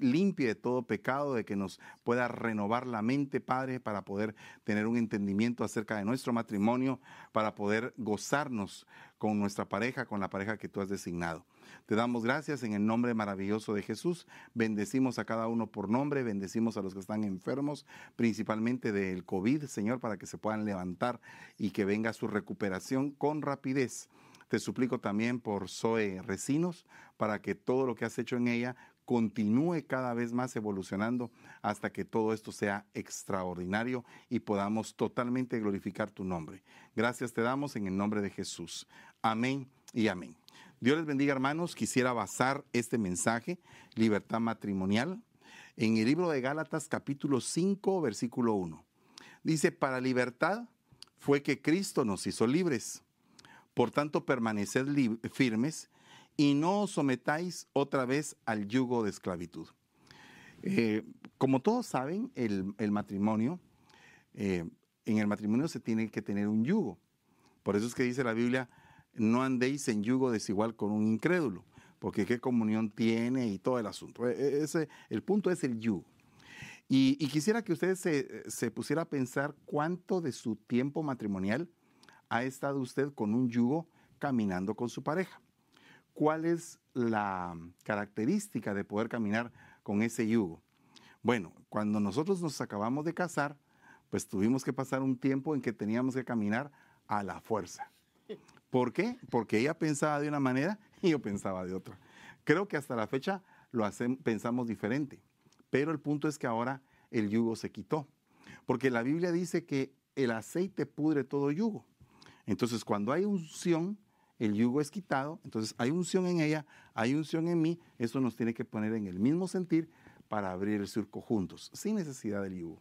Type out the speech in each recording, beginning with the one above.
limpie de todo pecado, de que nos pueda renovar la mente, Padre, para poder tener un entendimiento acerca de nuestro matrimonio, para poder gozarnos con nuestra pareja, con la pareja que tú has designado. Te damos gracias en el nombre maravilloso de Jesús. Bendecimos a cada uno por nombre, bendecimos a los que están enfermos, principalmente del COVID, Señor, para que se puedan levantar y que venga su recuperación con rapidez. Te suplico también por Zoe Recinos, para que todo lo que has hecho en ella continúe cada vez más evolucionando hasta que todo esto sea extraordinario y podamos totalmente glorificar tu nombre. Gracias te damos en el nombre de Jesús. Amén y amén. Dios les bendiga hermanos. Quisiera basar este mensaje, libertad matrimonial, en el libro de Gálatas capítulo 5, versículo 1. Dice, para libertad fue que Cristo nos hizo libres. Por tanto, permaneced firmes y no os sometáis otra vez al yugo de esclavitud. Eh, como todos saben, el, matrimonio, eh, en el matrimonio se tiene que tener un yugo. Por eso es que dice la Biblia, no andéis en yugo desigual con un incrédulo, porque qué comunión tiene y todo el asunto. E, e, ese, el punto es el yugo. Y, quisiera que ustedes se, se pusiera a pensar cuánto de su tiempo matrimonial ha estado usted con un yugo caminando con su pareja. ¿Cuál es la característica de poder caminar con ese yugo? Bueno, cuando nosotros nos acabamos de casar, pues tuvimos que pasar un tiempo en que teníamos que caminar a la fuerza. ¿Por qué? Porque ella pensaba de una manera y yo pensaba de otra. Creo que hasta la fecha lo pensamos diferente, pero el punto es que ahora el yugo se quitó, porque la Biblia dice que el aceite pudre todo yugo. Entonces, cuando hay unción, el yugo es quitado, entonces hay unción en ella, hay unción en mí, eso nos tiene que poner en el mismo sentir para abrir el surco juntos, sin necesidad del yugo.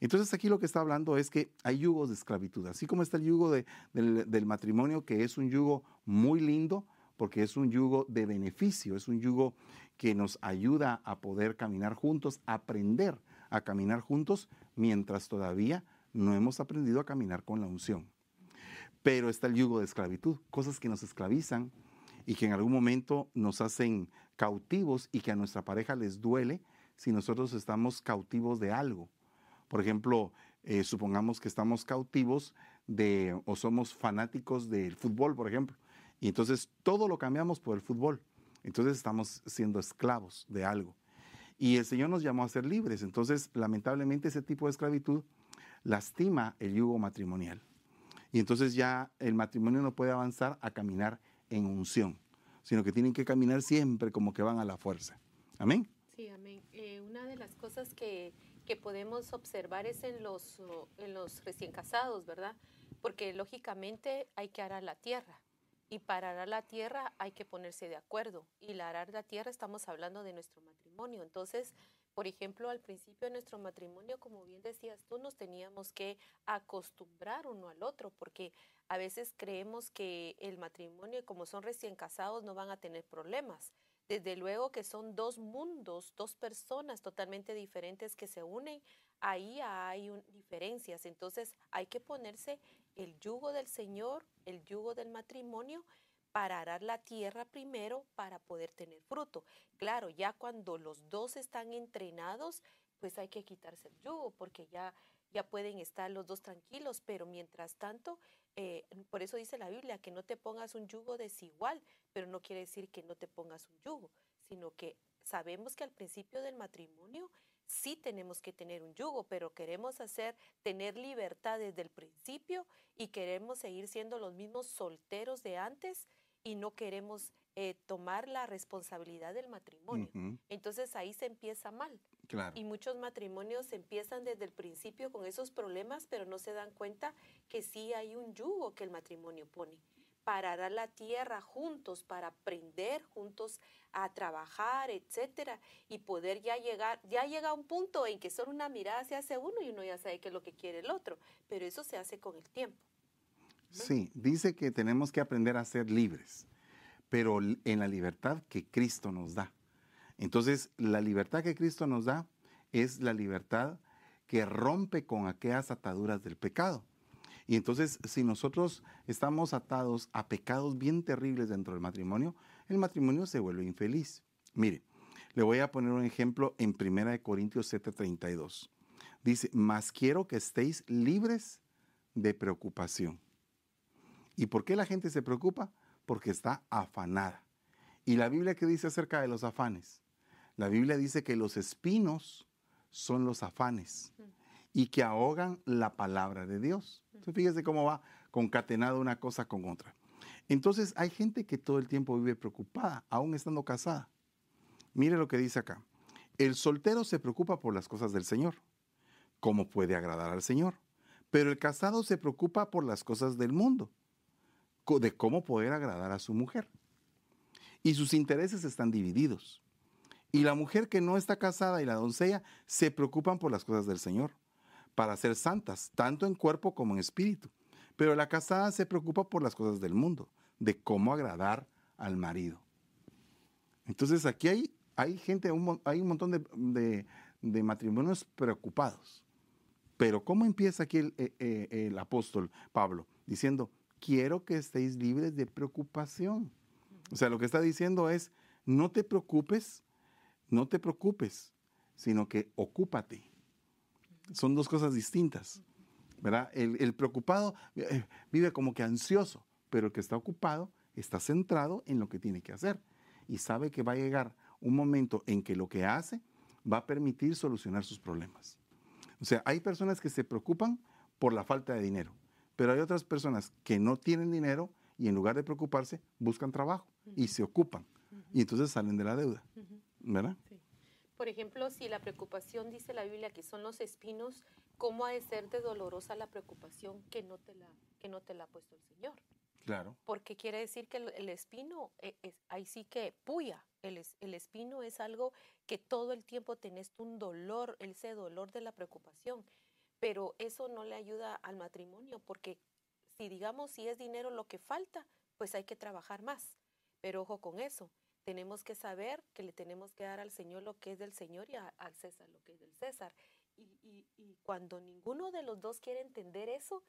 Entonces aquí lo que está hablando es que hay yugos de esclavitud, así como está el yugo del, matrimonio, que es un yugo muy lindo, porque es un yugo de beneficio, es un yugo que nos ayuda a poder caminar juntos, aprender a caminar juntos, mientras todavía no hemos aprendido a caminar con la unción. Pero está el yugo de esclavitud, cosas que nos esclavizan y que en algún momento nos hacen cautivos y que a nuestra pareja les duele si nosotros estamos cautivos de algo. Por ejemplo, eh, supongamos que estamos cautivos de o somos fanáticos del fútbol, por ejemplo, y entonces todo lo cambiamos por el fútbol. Entonces estamos siendo esclavos de algo. Y el Señor nos llamó a ser libres. Entonces, lamentablemente, ese tipo de esclavitud lastima el yugo matrimonial. Y entonces ya el matrimonio no puede avanzar a caminar en unción, sino que tienen que caminar siempre como que van a la fuerza. Amén. Sí, amén. Eh, una de las cosas que que podemos observar es en los, en los recién casados, ¿verdad? Porque lógicamente hay que arar la tierra. Y para arar la tierra hay que ponerse de acuerdo. Y la arar la tierra estamos hablando de nuestro matrimonio. Entonces, por ejemplo, al principio de nuestro matrimonio, como bien decías tú, nos teníamos que acostumbrar uno al otro, porque a veces creemos que el matrimonio, como son recién casados, no van a tener problemas. Desde luego que son dos mundos, dos personas totalmente diferentes que se unen. Ahí hay diferencias. Entonces hay que ponerse el yugo del Señor, el yugo del matrimonio, para arar la tierra primero para poder tener fruto. Claro, ya cuando los dos están entrenados, pues hay que quitarse el yugo porque ya, ya pueden estar los dos tranquilos, pero mientras tanto eh, por eso dice la Biblia, que no te pongas un yugo desigual, pero no quiere decir que no te pongas un yugo, sino que sabemos que al principio del matrimonio sí tenemos que tener un yugo, pero queremos hacer, tener libertad desde el principio y queremos seguir siendo los mismos solteros de antes y no queremos eh, tomar la responsabilidad del matrimonio. Entonces ahí se empieza mal. Y muchos matrimonios empiezan desde el principio con esos problemas, pero no se dan cuenta que sí hay un yugo que el matrimonio pone. Para dar la tierra juntos, para aprender juntos a trabajar, etcétera, y poder ya llegar, ya llega un punto en que solo una mirada se hace uno y uno ya sabe qué es lo que quiere el otro, pero eso se hace con el tiempo. Sí, dice que tenemos que aprender a ser libres, pero en la libertad que Cristo nos da. Entonces, la libertad que Cristo nos da es la libertad que rompe con aquellas ataduras del pecado. Y entonces, si nosotros estamos atados a pecados bien terribles dentro del matrimonio, el matrimonio se vuelve infeliz. Mire, Le voy a poner un ejemplo en 1 Corintios 7:32. Dice, mas quiero que estéis libres de preocupación. ¿Y por qué la gente se preocupa? Porque está afanada. ¿Y la Biblia qué dice acerca de los afanes? La Biblia dice que los espinos son los afanes y que ahogan la palabra de Dios. Entonces, fíjese cómo va concatenado una cosa con otra. Entonces hay gente que todo el tiempo vive preocupada, aún estando casada. Mire lo que dice acá. El soltero se preocupa por las cosas del Señor, cómo puede agradar al Señor. Pero el casado se preocupa por las cosas del mundo, de cómo poder agradar a su mujer. Y sus intereses están divididos. Y la mujer que no está casada y la doncella se preocupan por las cosas del Señor, para ser santas, tanto en cuerpo como en espíritu. Pero la casada se preocupa por las cosas del mundo, de cómo agradar al marido. Entonces aquí hay, hay gente, hay un montón de, matrimonios preocupados. Pero ¿cómo empieza aquí el, eh, eh, el, apóstol Pablo? Diciendo, quiero que estéis libres de preocupación. O sea, lo que está diciendo es, no te preocupes, no te preocupes, sino que ocúpate. Son dos cosas distintas. ¿verdad? El, preocupado eh, vive como que ansioso, pero el que está ocupado está centrado en lo que tiene que hacer y sabe que va a llegar un momento en que lo que hace va a permitir solucionar sus problemas. O sea, hay personas que se preocupan por la falta de dinero, pero hay otras personas que no tienen dinero y en lugar de preocuparse buscan trabajo y se ocupan y entonces salen de la deuda, ¿verdad? Por ejemplo, si la preocupación, dice la Biblia, que son los espinos, ¿cómo ha de ser de dolorosa la preocupación que no te la, que no te la ha puesto el Señor? Claro. Porque quiere decir que el, espino, eh, es, ahí sí que puya. El, el, espino es algo que todo el tiempo tenés un dolor, ese dolor de la preocupación. Pero eso no le ayuda al matrimonio, porque si digamos si es dinero lo que falta, pues hay que trabajar más. Pero ojo con eso, tenemos que saber que le tenemos que dar al Señor lo que es del Señor y al César lo que es del César. Y, cuando ninguno de los dos quiere entender eso,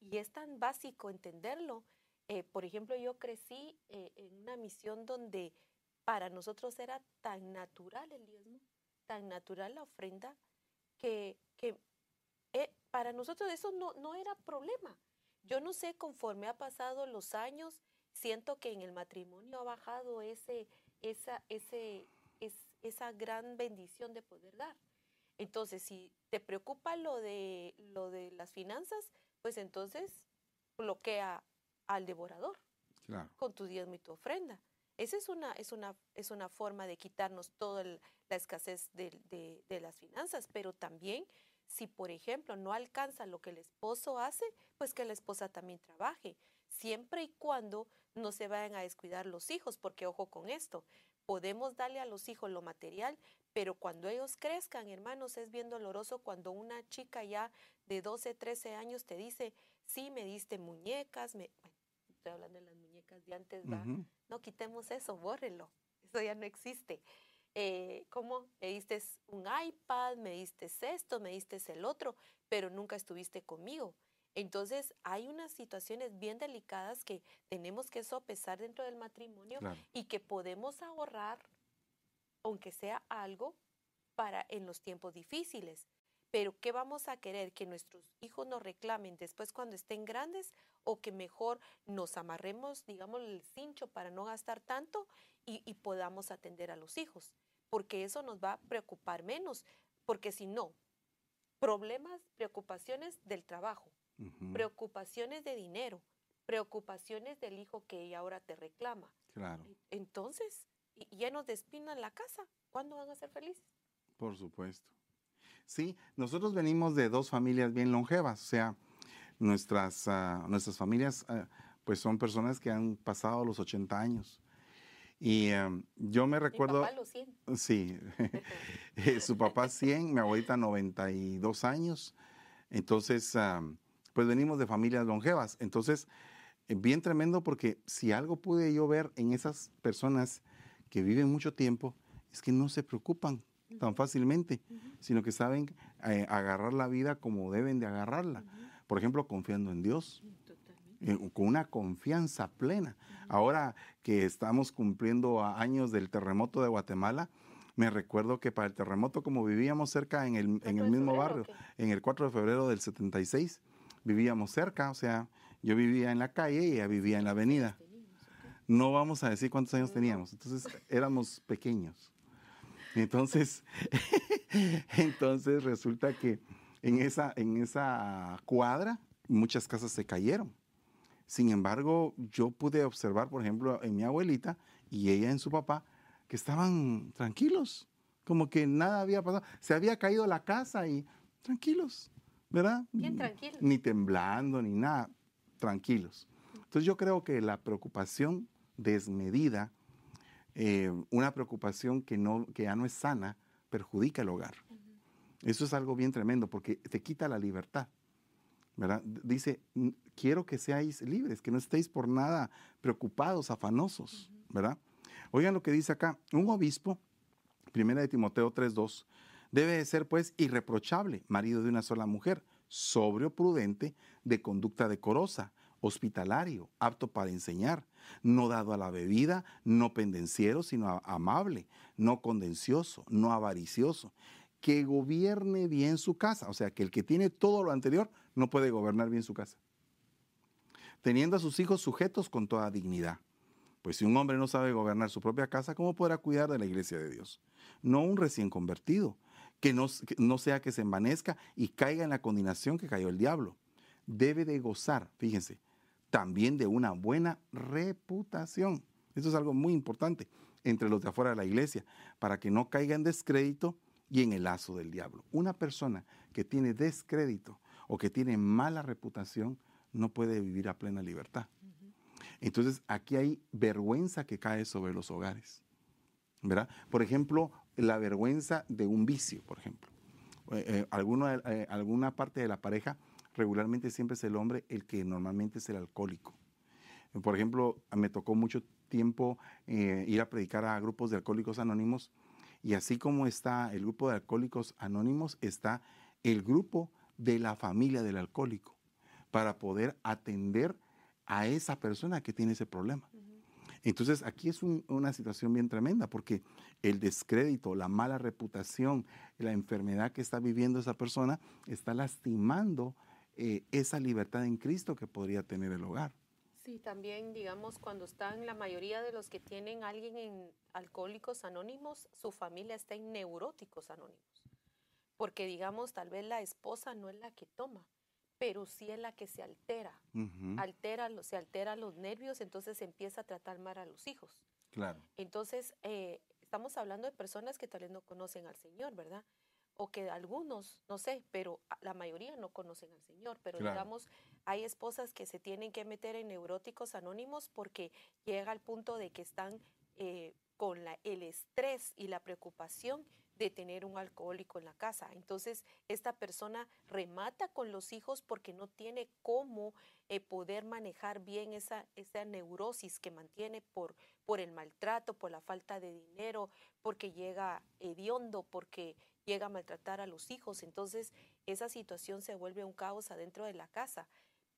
y es tan básico entenderlo, eh, por ejemplo, yo crecí eh, en una misión donde para nosotros era tan natural el diezmo, tan natural la ofrenda, que, eh, para nosotros eso no, no era problema. Yo no sé, conforme ha pasado los años, siento que en el matrimonio ha bajado ese, esa, ese, es, esa gran bendición de poder dar. Entonces, si te preocupa lo de, lo de las finanzas, pues entonces bloquea al devorador con tu diezmo y tu ofrenda. Esa es una, es una, es una forma de quitarnos toda la escasez de, de las finanzas, pero también si, por ejemplo, no alcanza lo que el esposo hace, pues que la esposa también trabaje siempre y cuando no se vayan a descuidar los hijos, porque ojo con esto, podemos darle a los hijos lo material, pero cuando ellos crezcan, hermanos, es bien doloroso cuando una chica ya de 12, 13 años te dice, sí, me diste muñecas, me... estoy hablando de las muñecas de antes. No quitemos eso, bórrelo, eso ya no existe. Eh, ¿Cómo? Me diste un iPad, me diste esto, me diste el otro, pero nunca estuviste conmigo. Entonces, hay unas situaciones bien delicadas que tenemos que sopesar dentro del matrimonio y que podemos ahorrar, aunque sea algo, para en los tiempos difíciles. Pero ¿qué vamos a querer? ¿Que nuestros hijos nos reclamen después cuando estén grandes o que mejor nos amarremos, digamos, el cincho para no gastar tanto y, y podamos atender a los hijos? Porque eso nos va a preocupar menos, porque si no, problemas, preocupaciones del trabajo, preocupaciones de dinero, preocupaciones del hijo que ahora te reclama. Claro. Entonces, ya nos despinan la casa. ¿Cuándo van a ser felices? Por supuesto. Sí, nosotros venimos de dos familias bien longevas, o sea, nuestras, ah, nuestras familias ah, pues son personas que han pasado los 80 años. Y em, yo me recuerdo... Papá los 100. Sí, eh, su papá 100, mi abuelita 92 años. Entonces, pues venimos de familias longevas. Entonces, eh, bien tremendo porque si algo pude yo ver en esas personas que viven mucho tiempo, es que no se preocupan tan fácilmente, sino que saben eh, agarrar la vida como deben de agarrarla. Por ejemplo, confiando en Dios, eh, con una confianza plena. Ahora que estamos cumpliendo años del terremoto de Guatemala, Me recuerdo que para el terremoto, como vivíamos cerca en el, en el mismo barrio, en el 4 de febrero del 76, vivíamos cerca, o sea, yo vivía en la calle y ella vivía en la avenida. No vamos a decir cuántos años teníamos, entonces éramos pequeños. Entonces, entonces resulta que en esa, en esa cuadra muchas casas se cayeron. Sin embargo, yo pude observar, por ejemplo, en mi abuelita y ella en su papá, que estaban tranquilos, como que nada había pasado. Se había caído la casa y tranquilos, ¿verdad? Bien tranquilos. Ni temblando, ni nada, tranquilos. Entonces yo creo que la preocupación desmedida, eh, una preocupación que, no, que ya no es sana, perjudica el hogar. Eso es algo bien tremendo porque te quita la libertad. ¿verdad? Dice, quiero que seáis libres, que no estéis por nada preocupados, afanosos, ¿verdad? Oigan lo que dice acá, un obispo, primera de Timoteo 3.2, debe ser pues irreprochable, marido de una sola mujer, sobrio, prudente, de conducta decorosa, hospitalario, apto para enseñar, no dado a la bebida, no pendenciero, sino amable, no condencioso, no avaricioso, que gobierne bien su casa. O sea, que el que tiene todo lo anterior no puede gobernar bien su casa. Teniendo a sus hijos sujetos con toda dignidad. Pues si un hombre no sabe gobernar su propia casa, ¿cómo podrá cuidar de la iglesia de Dios? No un recién convertido, que no, no sea que se envanezca y caiga en la condenación que cayó el diablo. Debe de gozar, fíjense, también de una buena reputación. Eso es algo muy importante entre los de afuera de la iglesia, para que no caiga en descrédito y en el lazo del diablo. Una persona que tiene descrédito o que tiene mala reputación no puede vivir a plena libertad. Entonces aquí hay vergüenza que cae sobre los hogares. ¿verdad? Por ejemplo, la vergüenza de un vicio, por ejemplo. Eh, eh, alguna, eh, alguna parte de la pareja regularmente siempre es el hombre el que normalmente es el alcohólico. Por ejemplo, me tocó mucho tiempo ir a predicar a grupos de alcohólicos anónimos y así como está el grupo de alcohólicos anónimos, está el grupo de la familia del alcohólico para poder atender a esa persona que tiene ese problema. Entonces aquí es una situación bien tremenda porque el descrédito, la mala reputación, la enfermedad que está viviendo esa persona está lastimando eh, esa libertad en Cristo que podría tener el hogar. Sí, también, digamos, cuando están la mayoría de los que tienen alguien en alcohólicos anónimos, su familia está en neuróticos anónimos. Porque, digamos, tal vez la esposa no es la que toma, pero sí es la que se altera. altera se altera los nervios, entonces empieza a tratar mal a los hijos. Claro. Entonces, eh, estamos hablando de personas que tal vez no conocen al Señor, ¿verdad? O que algunos, no sé, pero la mayoría no conocen al Señor, pero digamos, hay esposas que se tienen que meter en neuróticos anónimos porque llega al punto de que están eh, con la, el estrés y la preocupación de tener un alcohólico en la casa. Entonces, esta persona remata con los hijos porque no tiene cómo eh, poder manejar bien esa, esa neurosis que mantiene por, por el maltrato, por la falta de dinero, porque llega hediondo, porque llega a maltratar a los hijos. Entonces, esa situación se vuelve un caos adentro de la casa.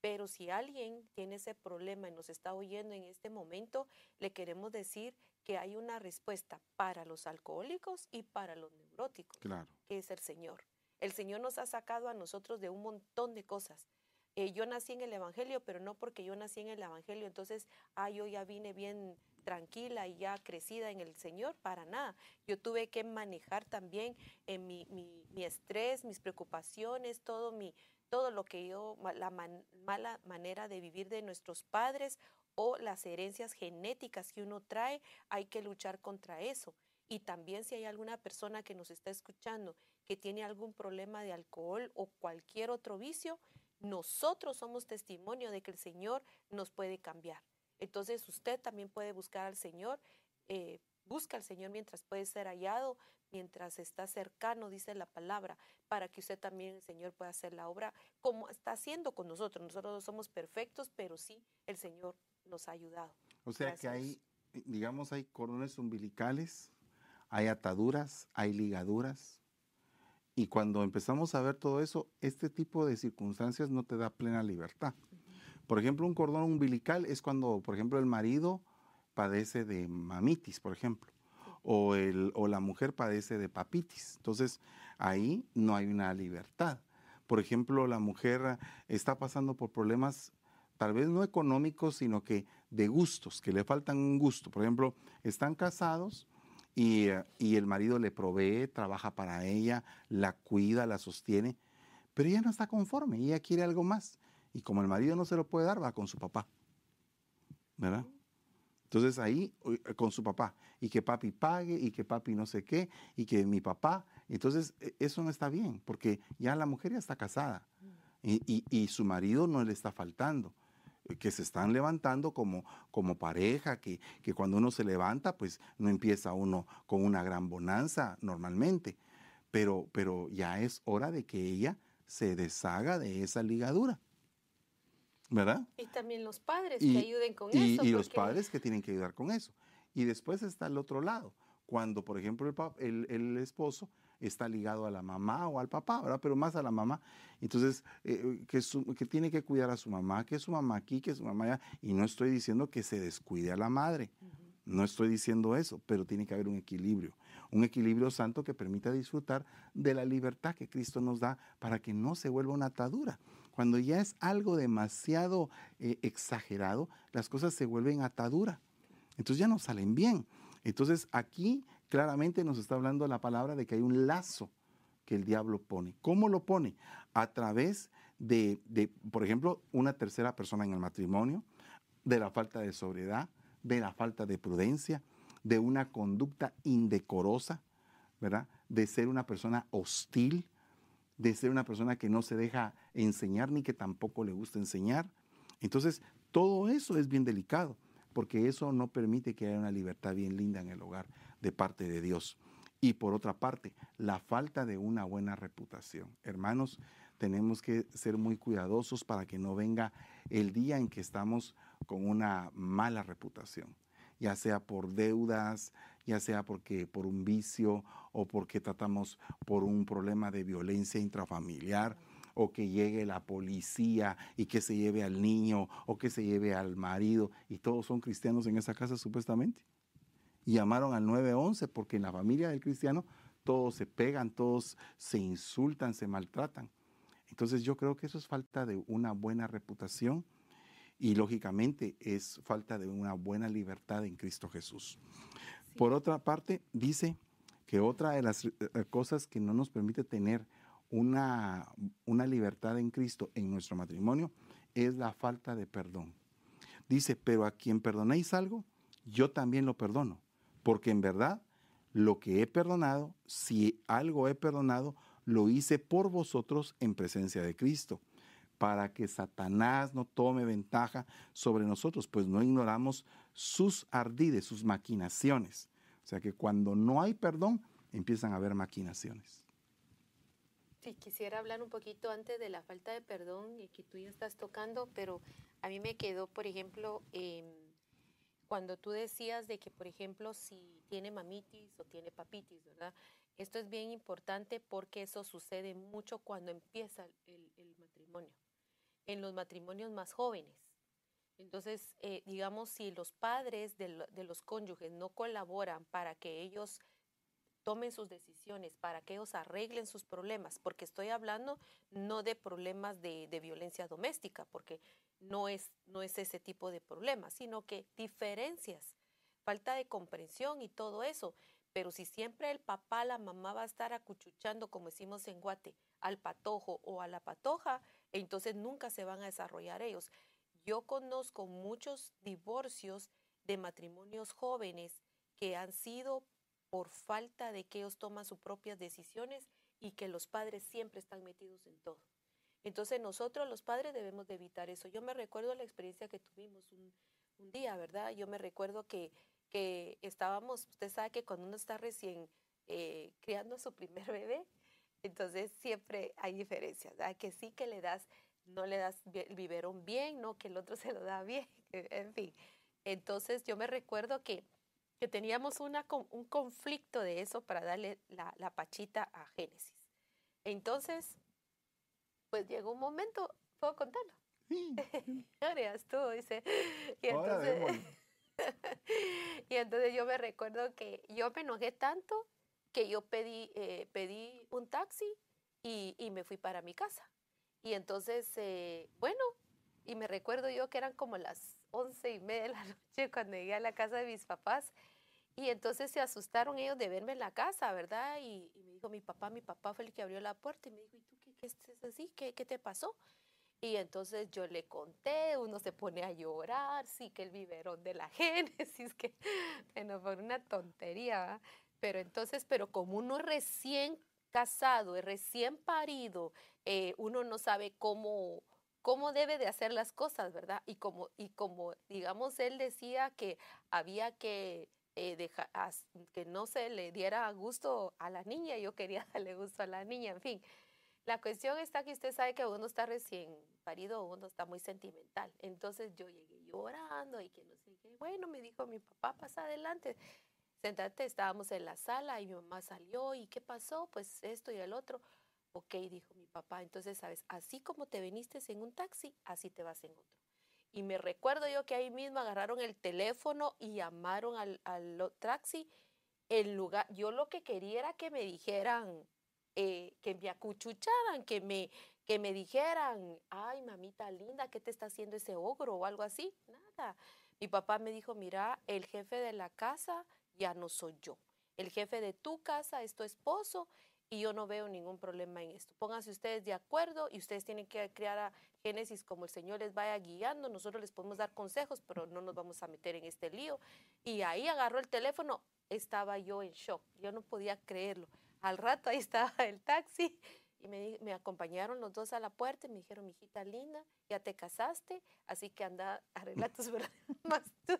Pero si alguien tiene ese problema y nos está oyendo en este momento, le queremos decir que hay una respuesta para los alcohólicos y para los neuróticos, claro. que es el Señor. El Señor nos ha sacado a nosotros de un montón de cosas. Eh, yo nací en el Evangelio, pero no porque yo nací en el Evangelio, entonces, ah, yo ya vine bien tranquila y ya crecida en el Señor, para nada. Yo tuve que manejar también en mi, mi, estrés, mis preocupaciones, todo, mi, todo lo que yo, la mala manera de vivir de nuestros padres o las herencias genéticas que uno trae, hay que luchar contra eso. Y también si hay alguna persona que nos está escuchando que tiene algún problema de alcohol o cualquier otro vicio, nosotros somos testimonio de que el Señor nos puede cambiar. Entonces usted también puede buscar al Señor, eh, busca al Señor mientras puede ser hallado, mientras está cercano, dice la palabra, para que usted también, el Señor, pueda hacer la obra como está haciendo con nosotros. Nosotros no somos perfectos, pero sí el Señor nos ha ayudado. O sea que hay, digamos, hay cordones umbilicales, hay ataduras, hay ligaduras. Y cuando empezamos a ver todo eso, este tipo de circunstancias no te da plena libertad. Por ejemplo, un cordón umbilical es cuando, por ejemplo, el marido padece de mamitis, por ejemplo, o, el, o la mujer padece de papitis. Entonces, ahí no hay una libertad. Por ejemplo, la mujer está pasando por problemas tal vez no económicos, sino que de gustos, que le faltan un gusto. Por ejemplo, están casados y, y, el marido le provee, trabaja para ella, la cuida, la sostiene, pero ella no está conforme, ella quiere algo más. Y como el marido no se lo puede dar, va con su papá. ¿Verdad? Entonces ahí con su papá, y que papi pague, y que papi no sé qué, y que mi papá. Entonces e, eso no está bien, porque ya la mujer ya está casada y, y, su marido no le está faltando eh, que se están levantando como, como pareja, que, que, cuando uno se levanta, pues no empieza uno con una gran bonanza normalmente, pero, pero ya es hora de que ella se deshaga de esa ligadura. ¿Verdad? Y también los padres que ayuden con eso. Y los padres que tienen que ayudar con eso. Y después está el otro lado, cuando, por ejemplo, el, el, esposo está ligado a la mamá o al papá, ¿verdad? Pero más a la mamá. Entonces, eh, que, que, tiene que cuidar a su mamá, que su mamá aquí, que su mamá allá. Y no estoy diciendo que se descuide a la madre. No estoy diciendo eso, pero tiene que haber un equilibrio. Un equilibrio santo que permita disfrutar de la libertad que Cristo nos da para que no se vuelva una atadura. Cuando ya es algo demasiado eh, exagerado, las cosas se vuelven atadura. Entonces ya no salen bien. Entonces aquí claramente nos está hablando la palabra de que hay un lazo que el diablo pone. ¿Cómo lo pone? A través de, de, por ejemplo, una tercera persona en el matrimonio, de la falta de sobriedad, de la falta de prudencia, de una conducta indecorosa, ¿verdad? De ser una persona hostil, de ser una persona que no se deja enseñar ni que tampoco le gusta enseñar. Entonces, todo eso es bien delicado, porque eso no permite que haya una libertad bien linda en el hogar de parte de Dios. Y por otra parte, la falta de una buena reputación. Hermanos, tenemos que ser muy cuidadosos para que no venga el día en que estamos con una mala reputación, ya sea por deudas, ya sea porque por un vicio o porque tratamos por un problema de violencia intrafamiliar o que llegue la policía y que se lleve al niño o que se lleve al marido y todos son cristianos en esa casa supuestamente. Y llamaron al 911 porque en la familia del cristiano todos se pegan, todos se insultan, se maltratan. Entonces yo creo que eso es falta de una buena reputación y lógicamente es falta de una buena libertad en Cristo Jesús. Por otra parte, dice que otra de las eh, cosas que no nos permite tener una, una libertad en Cristo en nuestro matrimonio es la falta de perdón. Dice, pero a quien perdonéis algo, yo también lo perdono, porque en verdad lo que he perdonado, si algo he perdonado, lo hice por vosotros en presencia de Cristo, para que Satanás no tome ventaja sobre nosotros, pues no ignoramos sus ardides, sus maquinaciones. O sea que cuando no hay perdón, empiezan a haber maquinaciones. Sí, quisiera hablar un poquito antes de la falta de perdón y que tú ya estás tocando, pero a mí me quedó, por ejemplo, em, cuando tú decías de que, por ejemplo, si tiene mamitis o tiene papitis, ¿verdad? Esto es bien importante porque eso sucede mucho cuando empieza el, matrimonio, en los matrimonios más jóvenes. Entonces, eh, digamos, si los padres de, de los cónyuges no colaboran para que ellos tomen sus decisiones, para que ellos arreglen sus problemas, porque estoy hablando no de problemas de, violencia doméstica, porque no es, no es ese tipo de problemas, sino que diferencias, falta de comprensión y todo eso. Pero si siempre el papá, la mamá va a estar acuchuchando, como decimos en Guate, al patojo o a la patoja, entonces nunca se van a desarrollar ellos. Yo conozco muchos divorcios de matrimonios jóvenes que han sido por falta de que ellos toman sus propias decisiones y que los padres siempre están metidos en todo. Entonces nosotros los padres debemos de evitar eso. Yo me recuerdo la experiencia que tuvimos un, día, ¿verdad? Yo me recuerdo que, que, estábamos, usted sabe que cuando uno está recién eh, criando a su primer bebé, entonces siempre hay diferencias, ¿verdad? Que sí que le das, no le das el biberón bien, no que el otro se lo da bien, en fin. Entonces yo me recuerdo que que teníamos una, un conflicto de eso para darle la, pachita a Génesis. Entonces, pues llegó un momento, ¿puedo contarlo? Sí. tú, dice. Y entonces, y entonces yo me recuerdo que yo me enojé tanto que yo pedí, eh, pedí un taxi y, y, me fui para mi casa. Y entonces, eh, bueno, y me recuerdo yo que eran como las once y media de la noche cuando llegué a la casa de mis papás. Y entonces se asustaron ellos de verme en la casa, ¿verdad? Y, me dijo mi papá, mi papá fue el que abrió la puerta y me dijo, ¿y tú qué, qué es así? ¿Qué, ¿Qué te pasó? Y entonces yo le conté, uno se pone a llorar, sí, que el biberón de la Génesis, que, bueno, fue una tontería, pero entonces, pero como uno es recién casado, es recién parido, eh, uno no sabe cómo, cómo debe de hacer las cosas, ¿verdad? Y como, y como digamos, él decía que había que eh, dejar, que no se le diera gusto a la niña, yo quería darle gusto a la niña, en fin. La cuestión está que usted sabe que uno está recién parido, uno está muy sentimental. Entonces yo llegué llorando y que no sé qué. Bueno, me dijo mi papá, pasa adelante. Sentate, estábamos en la sala y mi mamá salió. ¿Y qué pasó? Pues esto y el otro. Ok, dijo mi papá. Entonces, sabes, así como te viniste en un taxi, así te vas en otro. Y me recuerdo yo que ahí mismo agarraron el teléfono y llamaron al, al taxi. El lugar, yo lo que quería era que me dijeran, eh, que me acuchucharan, que me, que me dijeran, ay, mamita linda, ¿qué te está haciendo ese ogro o algo así? Nada. Mi papá me dijo, mira, el jefe de la casa ya no soy yo. El jefe de tu casa es tu esposo y yo no veo ningún problema en esto. Pónganse ustedes de acuerdo y ustedes tienen que crear a Génesis como el Señor les vaya guiando. Nosotros les podemos dar consejos, pero no nos vamos a meter en este lío. Y ahí agarró el teléfono. Estaba yo en shock. Yo no podía creerlo. Al rato ahí estaba el taxi y me, me, acompañaron los dos a la puerta y me dijeron, mi hijita linda, ya te casaste, así que anda, arregla tus problemas tú.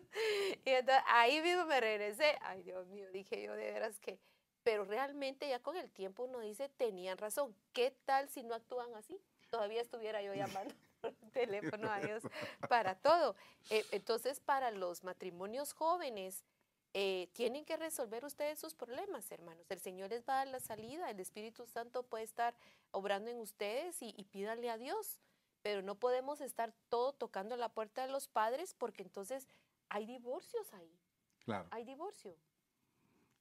Y entonces, ahí mismo me regresé. Ay, Dios mío, dije yo de veras que, pero realmente ya con el tiempo uno dice, tenían razón. ¿Qué tal si no actúan así? Todavía estuviera yo llamando por teléfono a ellos para todo. Eh, entonces, para los matrimonios jóvenes, eh, tienen que resolver ustedes sus problemas, hermanos. El Señor les va a dar la salida, el Espíritu Santo puede estar obrando en ustedes y, y pídanle a Dios. Pero no podemos estar todo tocando la puerta de los padres porque entonces hay divorcios ahí. Claro. Hay divorcio.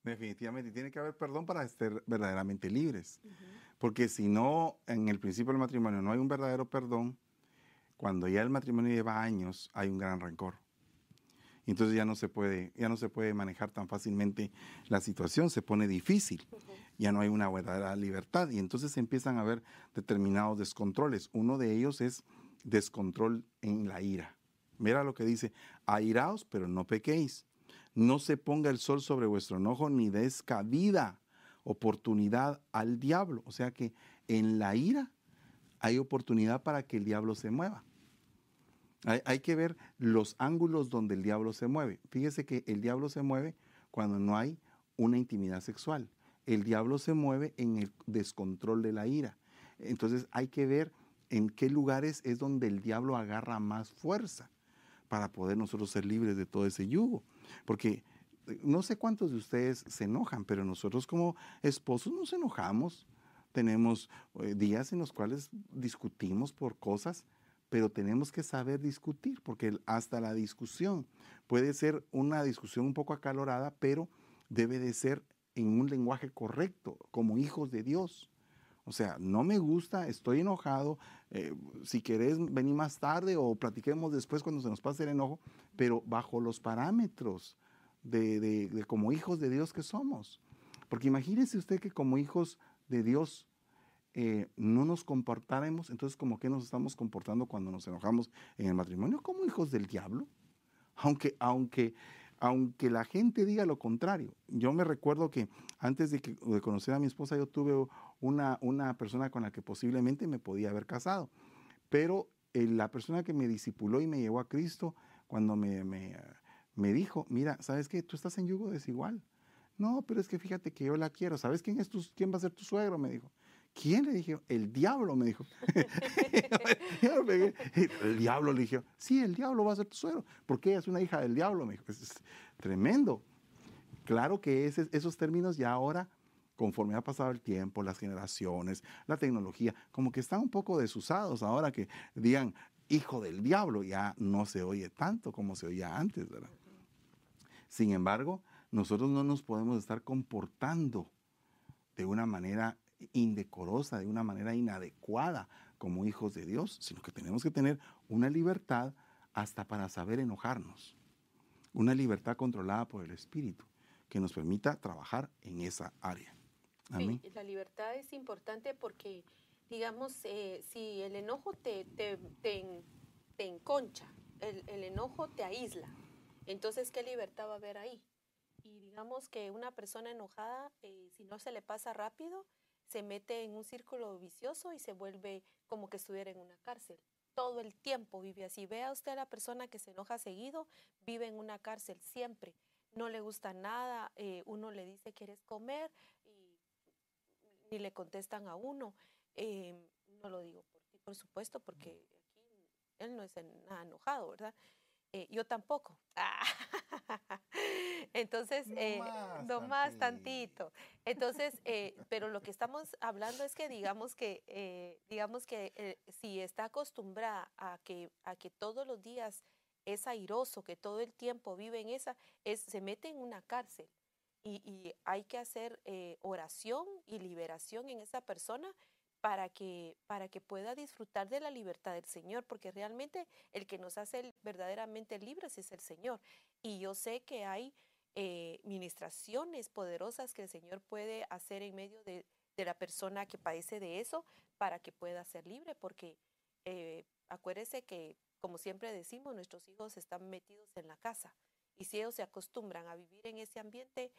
Definitivamente, tiene que haber perdón para estar verdaderamente libres. Porque si no, en el principio del matrimonio no hay un verdadero perdón, cuando ya el matrimonio lleva años, hay un gran rencor entonces ya no se puede, ya no se puede manejar tan fácilmente la situación, se pone difícil, ya no hay una verdadera libertad y entonces empiezan a haber determinados descontroles. Uno de ellos es descontrol en la ira. Mira lo que dice, airaos, pero no pequéis. No se ponga el sol sobre vuestro enojo ni des cabida, oportunidad al diablo. O sea que en la ira hay oportunidad para que el diablo se mueva. Hay, que ver los ángulos donde el diablo se mueve. Fíjese que el diablo se mueve cuando no hay una intimidad sexual. El diablo se mueve en el descontrol de la ira. Entonces hay que ver en qué lugares es donde el diablo agarra más fuerza para poder nosotros ser libres de todo ese yugo. Porque eh, no sé cuántos de ustedes se enojan, pero nosotros como esposos nos enojamos. Tenemos eh, días en los cuales discutimos por cosas pero tenemos que saber discutir, porque hasta la discusión puede ser una discusión un poco acalorada, pero debe de ser en un lenguaje correcto, como hijos de Dios. O sea, no me gusta, estoy enojado, eh, si querés venir más tarde o platiquemos después cuando se nos pase el enojo, pero bajo los parámetros de, como hijos de Dios que somos. Porque imagínese usted que como hijos de Dios eh, no nos comportáramos, entonces como que nos estamos comportando cuando nos enojamos en el matrimonio como hijos del diablo. Aunque, aunque, aunque la gente diga lo contrario. Yo me recuerdo que antes de, que, de conocer a mi esposa yo tuve una, una persona con la que posiblemente me podía haber casado. Pero eh, la persona que me discipuló y me llevó a Cristo, cuando me, me, me dijo, mira, ¿sabes qué? Tú estás en yugo desigual. No, pero es que fíjate que yo la quiero. ¿Sabes quién, es tu, quién va a ser tu suegro? Me dijo. ¿Quién le dije? El diablo me dijo. el diablo le dije, sí, el diablo va a ser tu suegro, porque ella es una hija del diablo, me dijo. Es, tremendo. Claro que esos términos ya ahora, conforme ha pasado el tiempo, las generaciones, la tecnología, como que están un poco desusados ahora que digan hijo del diablo, ya no se oye tanto como se oía antes, ¿verdad? Sin embargo, nosotros no nos podemos estar comportando de una manera indecorosa, de una manera inadecuada como hijos de Dios, sino que tenemos que tener una libertad hasta para saber enojarnos. Una libertad controlada por el Espíritu que nos permita trabajar en esa área. Sí, la libertad es importante porque, digamos, eh, si el enojo te, te, enconcha, el, el, enojo te aísla, entonces, ¿qué libertad va a haber ahí? Y digamos que una persona enojada, eh, si no se le pasa rápido, se mete en un círculo vicioso y se vuelve como que estuviera en una cárcel. Todo el tiempo vive así. Vea usted a la persona que se enoja seguido, vive en una cárcel siempre. No le gusta nada, eh, uno le dice, ¿quieres comer? Y le contestan a uno. Eh, no lo digo por ti, por supuesto, porque aquí él no es nada enojado, ¿verdad? Eh, yo tampoco. Entonces, no, eh, más, tantito. Entonces, eh, pero lo que estamos hablando es que digamos que, digamos que si está acostumbrada a que, a que todos los días es airoso, que todo el tiempo vive en esa, es, se mete en una cárcel. Y, y hay que hacer oración y liberación en esa persona para que, para que pueda disfrutar de la libertad del Señor, porque realmente el que nos hace verdaderamente libres es el Señor. Y yo sé que hay eh, ministraciones poderosas que el Señor puede hacer en medio de, la persona que padece de eso para que pueda ser libre, porque eh, acuérdese que, como siempre decimos, nuestros hijos están metidos en la casa. Y si ellos se acostumbran a vivir en ese ambiente,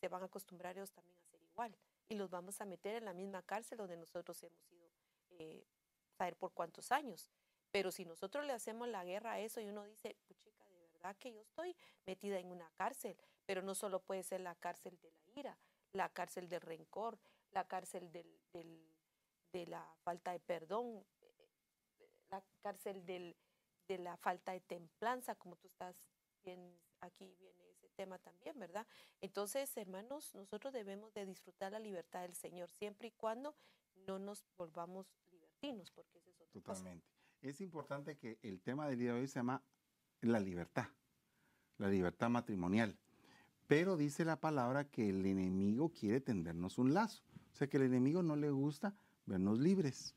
se van a acostumbrar ellos también a ser igual y los vamos a meter en la misma cárcel donde nosotros hemos ido eh, saber por cuántos años. Pero si nosotros le hacemos la guerra a eso y uno dice, de verdad que yo estoy metida en una cárcel, pero no solo puede ser la cárcel de la ira, la cárcel del rencor, la cárcel del, de la falta de perdón, la cárcel del, de la falta de templanza, como tú estás bien aquí, viene tema también, ¿verdad? Entonces, hermanos, nosotros debemos de disfrutar la libertad del Señor siempre y cuando no nos volvamos libertinos, porque eso es otra Totalmente. Es importante que el tema del día de hoy se llama la libertad, la libertad matrimonial. Pero dice la palabra que el enemigo quiere tendernos un lazo. O sea que el enemigo no le gusta vernos libres.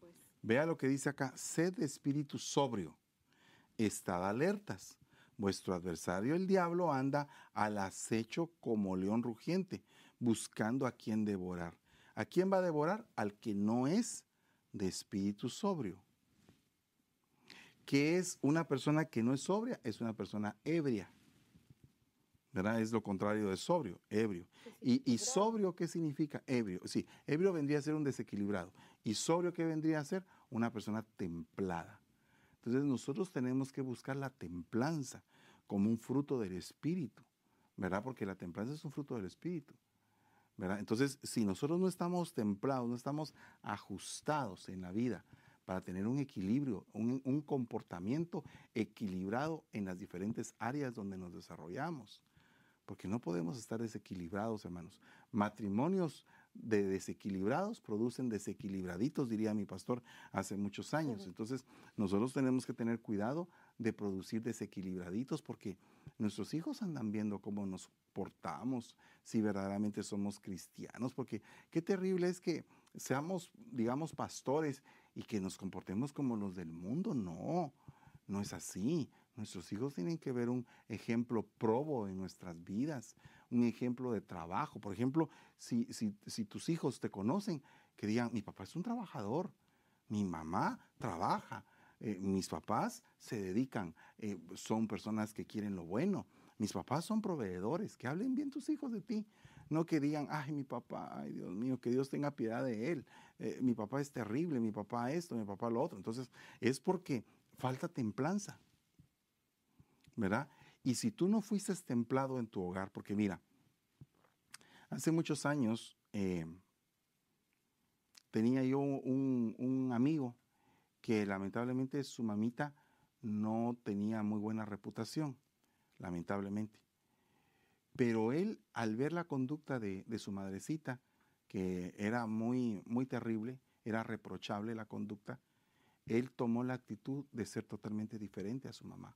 Pues. Vea lo que dice acá, sed de espíritu sobrio, estad alertas Vuestro adversario el diablo anda al acecho como león rugiente, buscando a quien devorar. ¿A quién va a devorar? Al que no es de espíritu sobrio. ¿Qué es una persona que no es sobria? Es una persona ebria. ¿Verdad? Es lo contrario de sobrio, ebrio. Y, y, sobrio, ¿qué significa? Ebrio. Sí, ebrio vendría a ser un desequilibrado. ¿Y sobrio qué vendría a ser? Una persona templada. Entonces nosotros tenemos que buscar la templanza como un fruto del Espíritu, ¿verdad? Porque la templanza es un fruto del Espíritu, ¿verdad? Entonces, si nosotros no estamos templados, no estamos ajustados en la vida para tener un equilibrio, un, un comportamiento equilibrado en las diferentes áreas donde nos desarrollamos, porque no podemos estar desequilibrados, hermanos. Matrimonios de desequilibrados producen desequilibraditos, diría mi pastor hace muchos años. Entonces, nosotros tenemos que tener cuidado de producir desequilibraditos porque nuestros hijos andan viendo cómo nos portamos, si verdaderamente somos cristianos, porque qué terrible es que seamos, digamos, pastores y que nos comportemos como los del mundo. No, no es así. Nuestros hijos tienen que ver un ejemplo probo en nuestras vidas, un ejemplo de trabajo. Por ejemplo, si, si, tus hijos te conocen, que digan, mi papá es un trabajador, mi mamá trabaja, eh, mis papás se dedican, eh, son personas que quieren lo bueno, mis papás son proveedores, que hablen bien tus hijos de ti. No que digan, ay, mi papá, ay, Dios mío, que Dios tenga piedad de él. Eh, mi papá es terrible, mi papá esto, mi papá lo otro. Entonces, es porque falta templanza. ¿verdad? Y si tú no fuiste templado en tu hogar, porque mira, hace muchos años eh, tenía yo un, amigo que lamentablemente su mamita no tenía muy buena reputación, lamentablemente. Pero él, al ver la conducta de, su madrecita, que era muy, muy terrible, era reprochable la conducta, él tomó la actitud de ser totalmente diferente a su mamá.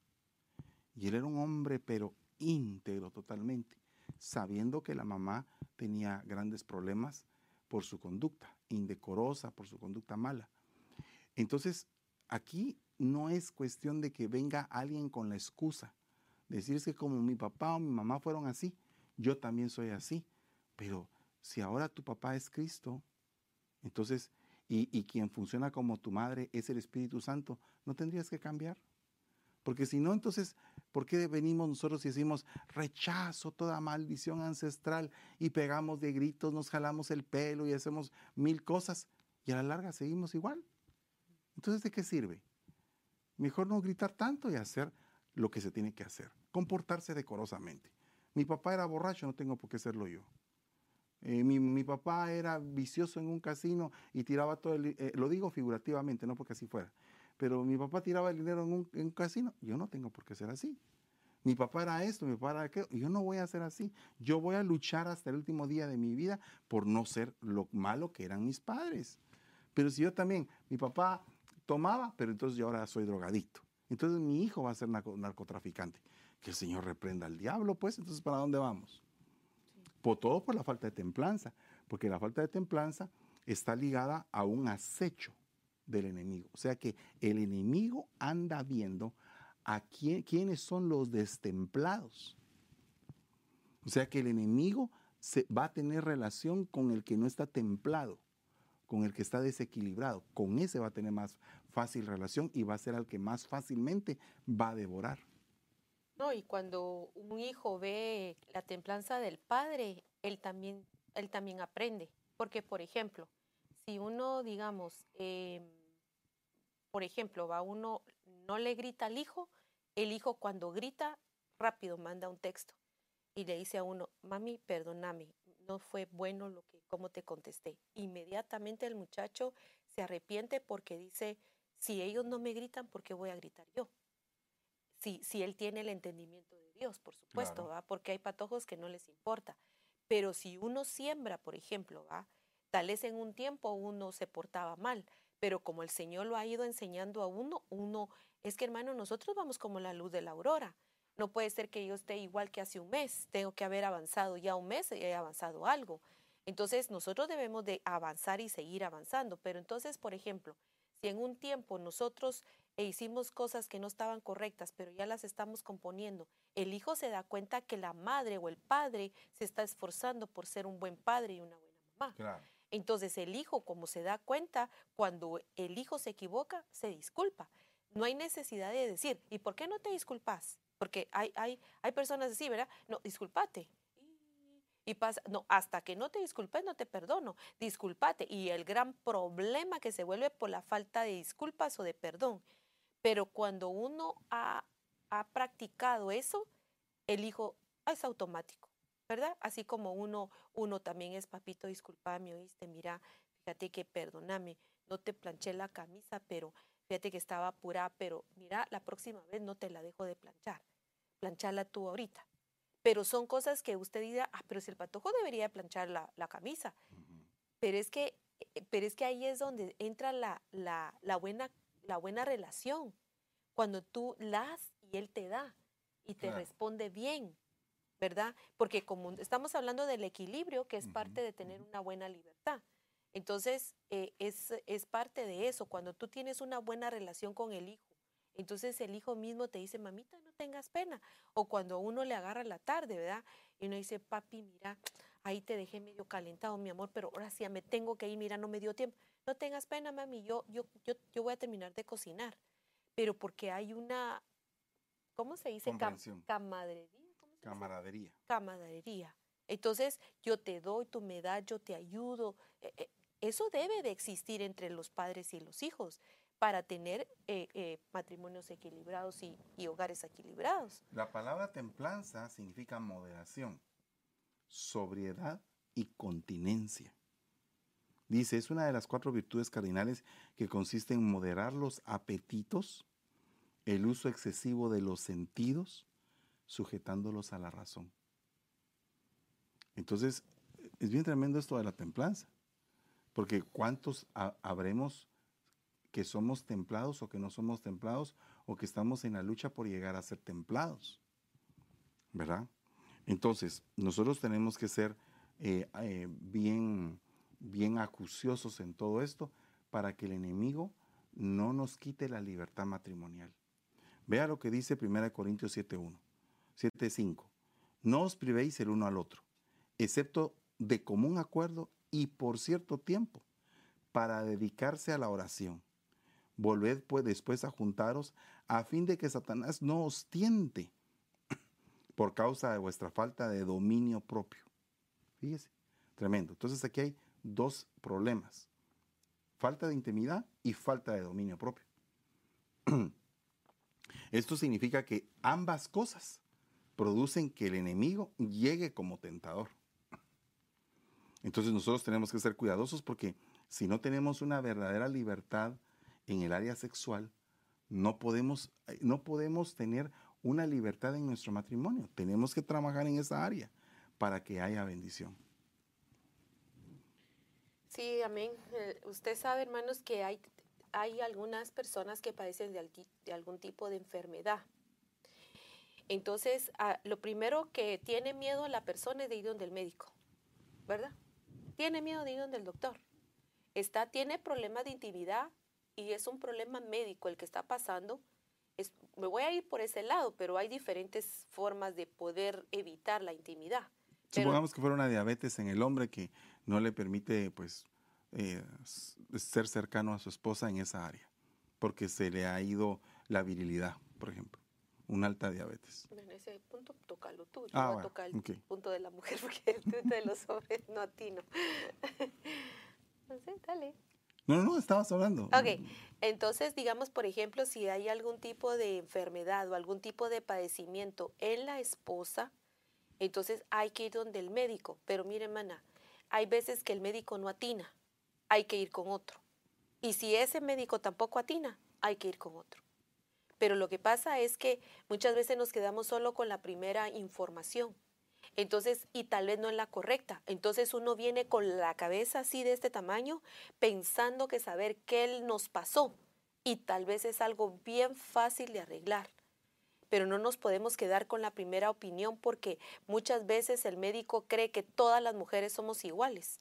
Y él era un hombre, pero íntegro totalmente, sabiendo que la mamá tenía grandes problemas por su conducta, indecorosa, por su conducta mala. Entonces, aquí no es cuestión de que venga alguien con la excusa, decir que como mi papá o mi mamá fueron así, yo también soy así. Pero si ahora tu papá es Cristo, entonces, y, y quien funciona como tu madre es el Espíritu Santo, ¿no tendrías que cambiar? Porque si no, entonces, ¿por qué venimos nosotros y decimos, rechazo toda maldición ancestral y pegamos de gritos, nos jalamos el pelo y hacemos mil cosas y a la larga seguimos igual? Entonces, ¿de qué sirve? Mejor no gritar tanto y hacer lo que se tiene que hacer, comportarse decorosamente. Mi papá era borracho, no tengo por qué serlo yo. Eh, mi, papá era vicioso en un casino y tiraba todo el... Eh, lo digo figurativamente, no porque así fuera. Pero mi papá tiraba el dinero en un, casino. Yo no tengo por qué ser así. Mi papá era esto, mi papá era aquello. Yo no voy a ser así. Yo voy a luchar hasta el último día de mi vida por no ser lo malo que eran mis padres. Pero si yo también, mi papá tomaba, pero entonces yo ahora soy drogadicto. Entonces mi hijo va a ser narcotraficante. Que el Señor reprenda al diablo, pues, entonces ¿para dónde vamos? Por todo por la falta de templanza, porque la falta de templanza está ligada a un acecho del enemigo. O sea que el enemigo anda viendo a quién, quiénes son los destemplados. O sea que el enemigo se, va a tener relación con el que no está templado con el que está desequilibrado. Con ese va a tener más fácil relación y va a ser al que más fácilmente va a devorar. No, y cuando un hijo ve la templanza del padre, él también, él también aprende. Porque, por ejemplo, si uno, digamos, em, por ejemplo, va uno, no le grita al hijo, el hijo cuando grita, rápido manda un texto y le dice a uno, mami, perdóname, no fue bueno lo que, como te contesté. Inmediatamente el muchacho se arrepiente porque dice, si ellos no me gritan, ¿por qué voy a gritar yo? Si, si él tiene el entendimiento de Dios, por supuesto, ¿va? porque hay patojos que no les importa. Pero si uno siembra, por ejemplo, ¿va? tal vez en un tiempo uno se portaba mal, pero como el Señor lo ha ido enseñando a uno, uno, es que hermano, nosotros vamos como la luz de la aurora. No puede ser que yo esté igual que hace un mes. Tengo que haber avanzado ya un mes y he avanzado algo. Entonces nosotros debemos de avanzar y seguir avanzando. Pero entonces, por ejemplo, si en un tiempo nosotros hicimos cosas que no estaban correctas, pero ya las estamos componiendo, el hijo se da cuenta que la madre o el padre se está esforzando por ser un buen padre y una buena mamá. Entonces el hijo, como se da cuenta, cuando el hijo se equivoca, se disculpa. No hay necesidad de decir, ¿y por qué no te disculpas? Porque hay, hay, hay personas así, ¿verdad? No, discúlpate. Y pasa, no, hasta que no te disculpes, no te perdono. Discúlpate. Y el gran problema que se vuelve por la falta de disculpas o de perdón. Pero cuando uno ha, ha practicado eso, el hijo es automático, ¿verdad? Así como uno, uno también es, papito, disculpame, oíste, mira, fíjate que perdóname, no te planché la camisa, pero fíjate que estaba apurada, pero mira, la próxima vez no te la dejo de planchar plancharla tú ahorita. Pero son cosas que usted dirá, ah, pero si el patojo debería planchar la, camisa. Pero es que eh, pero es que ahí es donde entra la, la, buena, la buena relación. Cuando tú das y él te da y te responde bien, ¿verdad? Porque como estamos hablando del equilibrio, que es parte de tener una buena libertad. Entonces, eh, es, es parte de eso. Cuando tú tienes una buena relación con el hijo, entonces el hijo mismo te dice, mamita, no tengas pena. O cuando uno le agarra la tarde, ¿verdad? Y uno dice, papi, mira, ahí te dejé medio calentado, mi amor, pero ahora sí me tengo que ir, mira, no me dio tiempo. No tengas pena, mami, yo, yo, yo, yo voy a terminar de cocinar. Pero porque hay una, ¿cómo se dice? camadería. Camaradería. Camaradería. Entonces, yo te doy, tú me das, yo te ayudo. E, e, eso debe de existir entre los padres y los hijos para tener eh, eh, matrimonios equilibrados y, hogares equilibrados. La palabra templanza significa moderación, sobriedad y continencia. Dice, es una de las cuatro virtudes cardinales que consiste en moderar los apetitos, el uso excesivo de los sentidos, sujetándolos a la razón. Entonces, es bien tremendo esto de la templanza, porque ¿cuántos habremos que somos templados o que no somos templados o que estamos en la lucha por llegar a ser templados. ¿verdad? Entonces, nosotros tenemos que ser eh, eh, bien, bien acuciosos en todo esto para que el enemigo no nos quite la libertad matrimonial. Vea lo que dice 1 Corintios 7.1, 7.5. No os privéis el uno al otro, excepto de común acuerdo y por cierto tiempo, para dedicarse a la oración. Volved pues después a juntaros a fin de que Satanás no os tiente por causa de vuestra falta de dominio propio. Fíjese, tremendo. Entonces aquí hay dos problemas. Falta de intimidad y falta de dominio propio. Esto significa que ambas cosas producen que el enemigo llegue como tentador. Entonces nosotros tenemos que ser cuidadosos porque si no tenemos una verdadera libertad en el área sexual, no podemos, eh, no podemos tener una libertad en nuestro matrimonio. Tenemos que trabajar en esa área para que haya bendición. Sí, amén. Eh, usted sabe, hermanos, que hay, hay algunas personas que padecen de, algún tipo de enfermedad. Entonces, ah, lo primero que tiene miedo la persona es de ir donde el médico, ¿verdad? Tiene miedo de ir donde el doctor. Está, tiene problemas de intimidad y es un problema médico el que está pasando. Es, me voy a ir por ese lado, pero hay diferentes formas de poder evitar la intimidad. Supongamos que fuera una diabetes en el hombre que no le permite pues eh, ser cercano a su esposa en esa área, porque se le ha ido la virilidad, por ejemplo, una alta diabetes. En ese punto toca lo tuyo, ah, no toca el punto de la mujer, porque el punto de los hombres no atino. no sé, dale. No, no, estabas hablando. Ok, entonces digamos, por ejemplo, si hay algún tipo de enfermedad o algún tipo de padecimiento en la esposa, entonces hay que ir donde el médico. Pero mire, mana, hay veces que el médico no atina, hay que ir con otro. Y si ese médico tampoco atina, hay que ir con otro. Pero lo que pasa es que muchas veces nos quedamos solo con la primera información. Entonces, y tal vez no es la correcta. Entonces uno viene con la cabeza así de este tamaño, pensando que saber qué nos pasó. Y tal vez es algo bien fácil de arreglar. Pero no nos podemos quedar con la primera opinión porque muchas veces el médico cree que todas las mujeres somos iguales.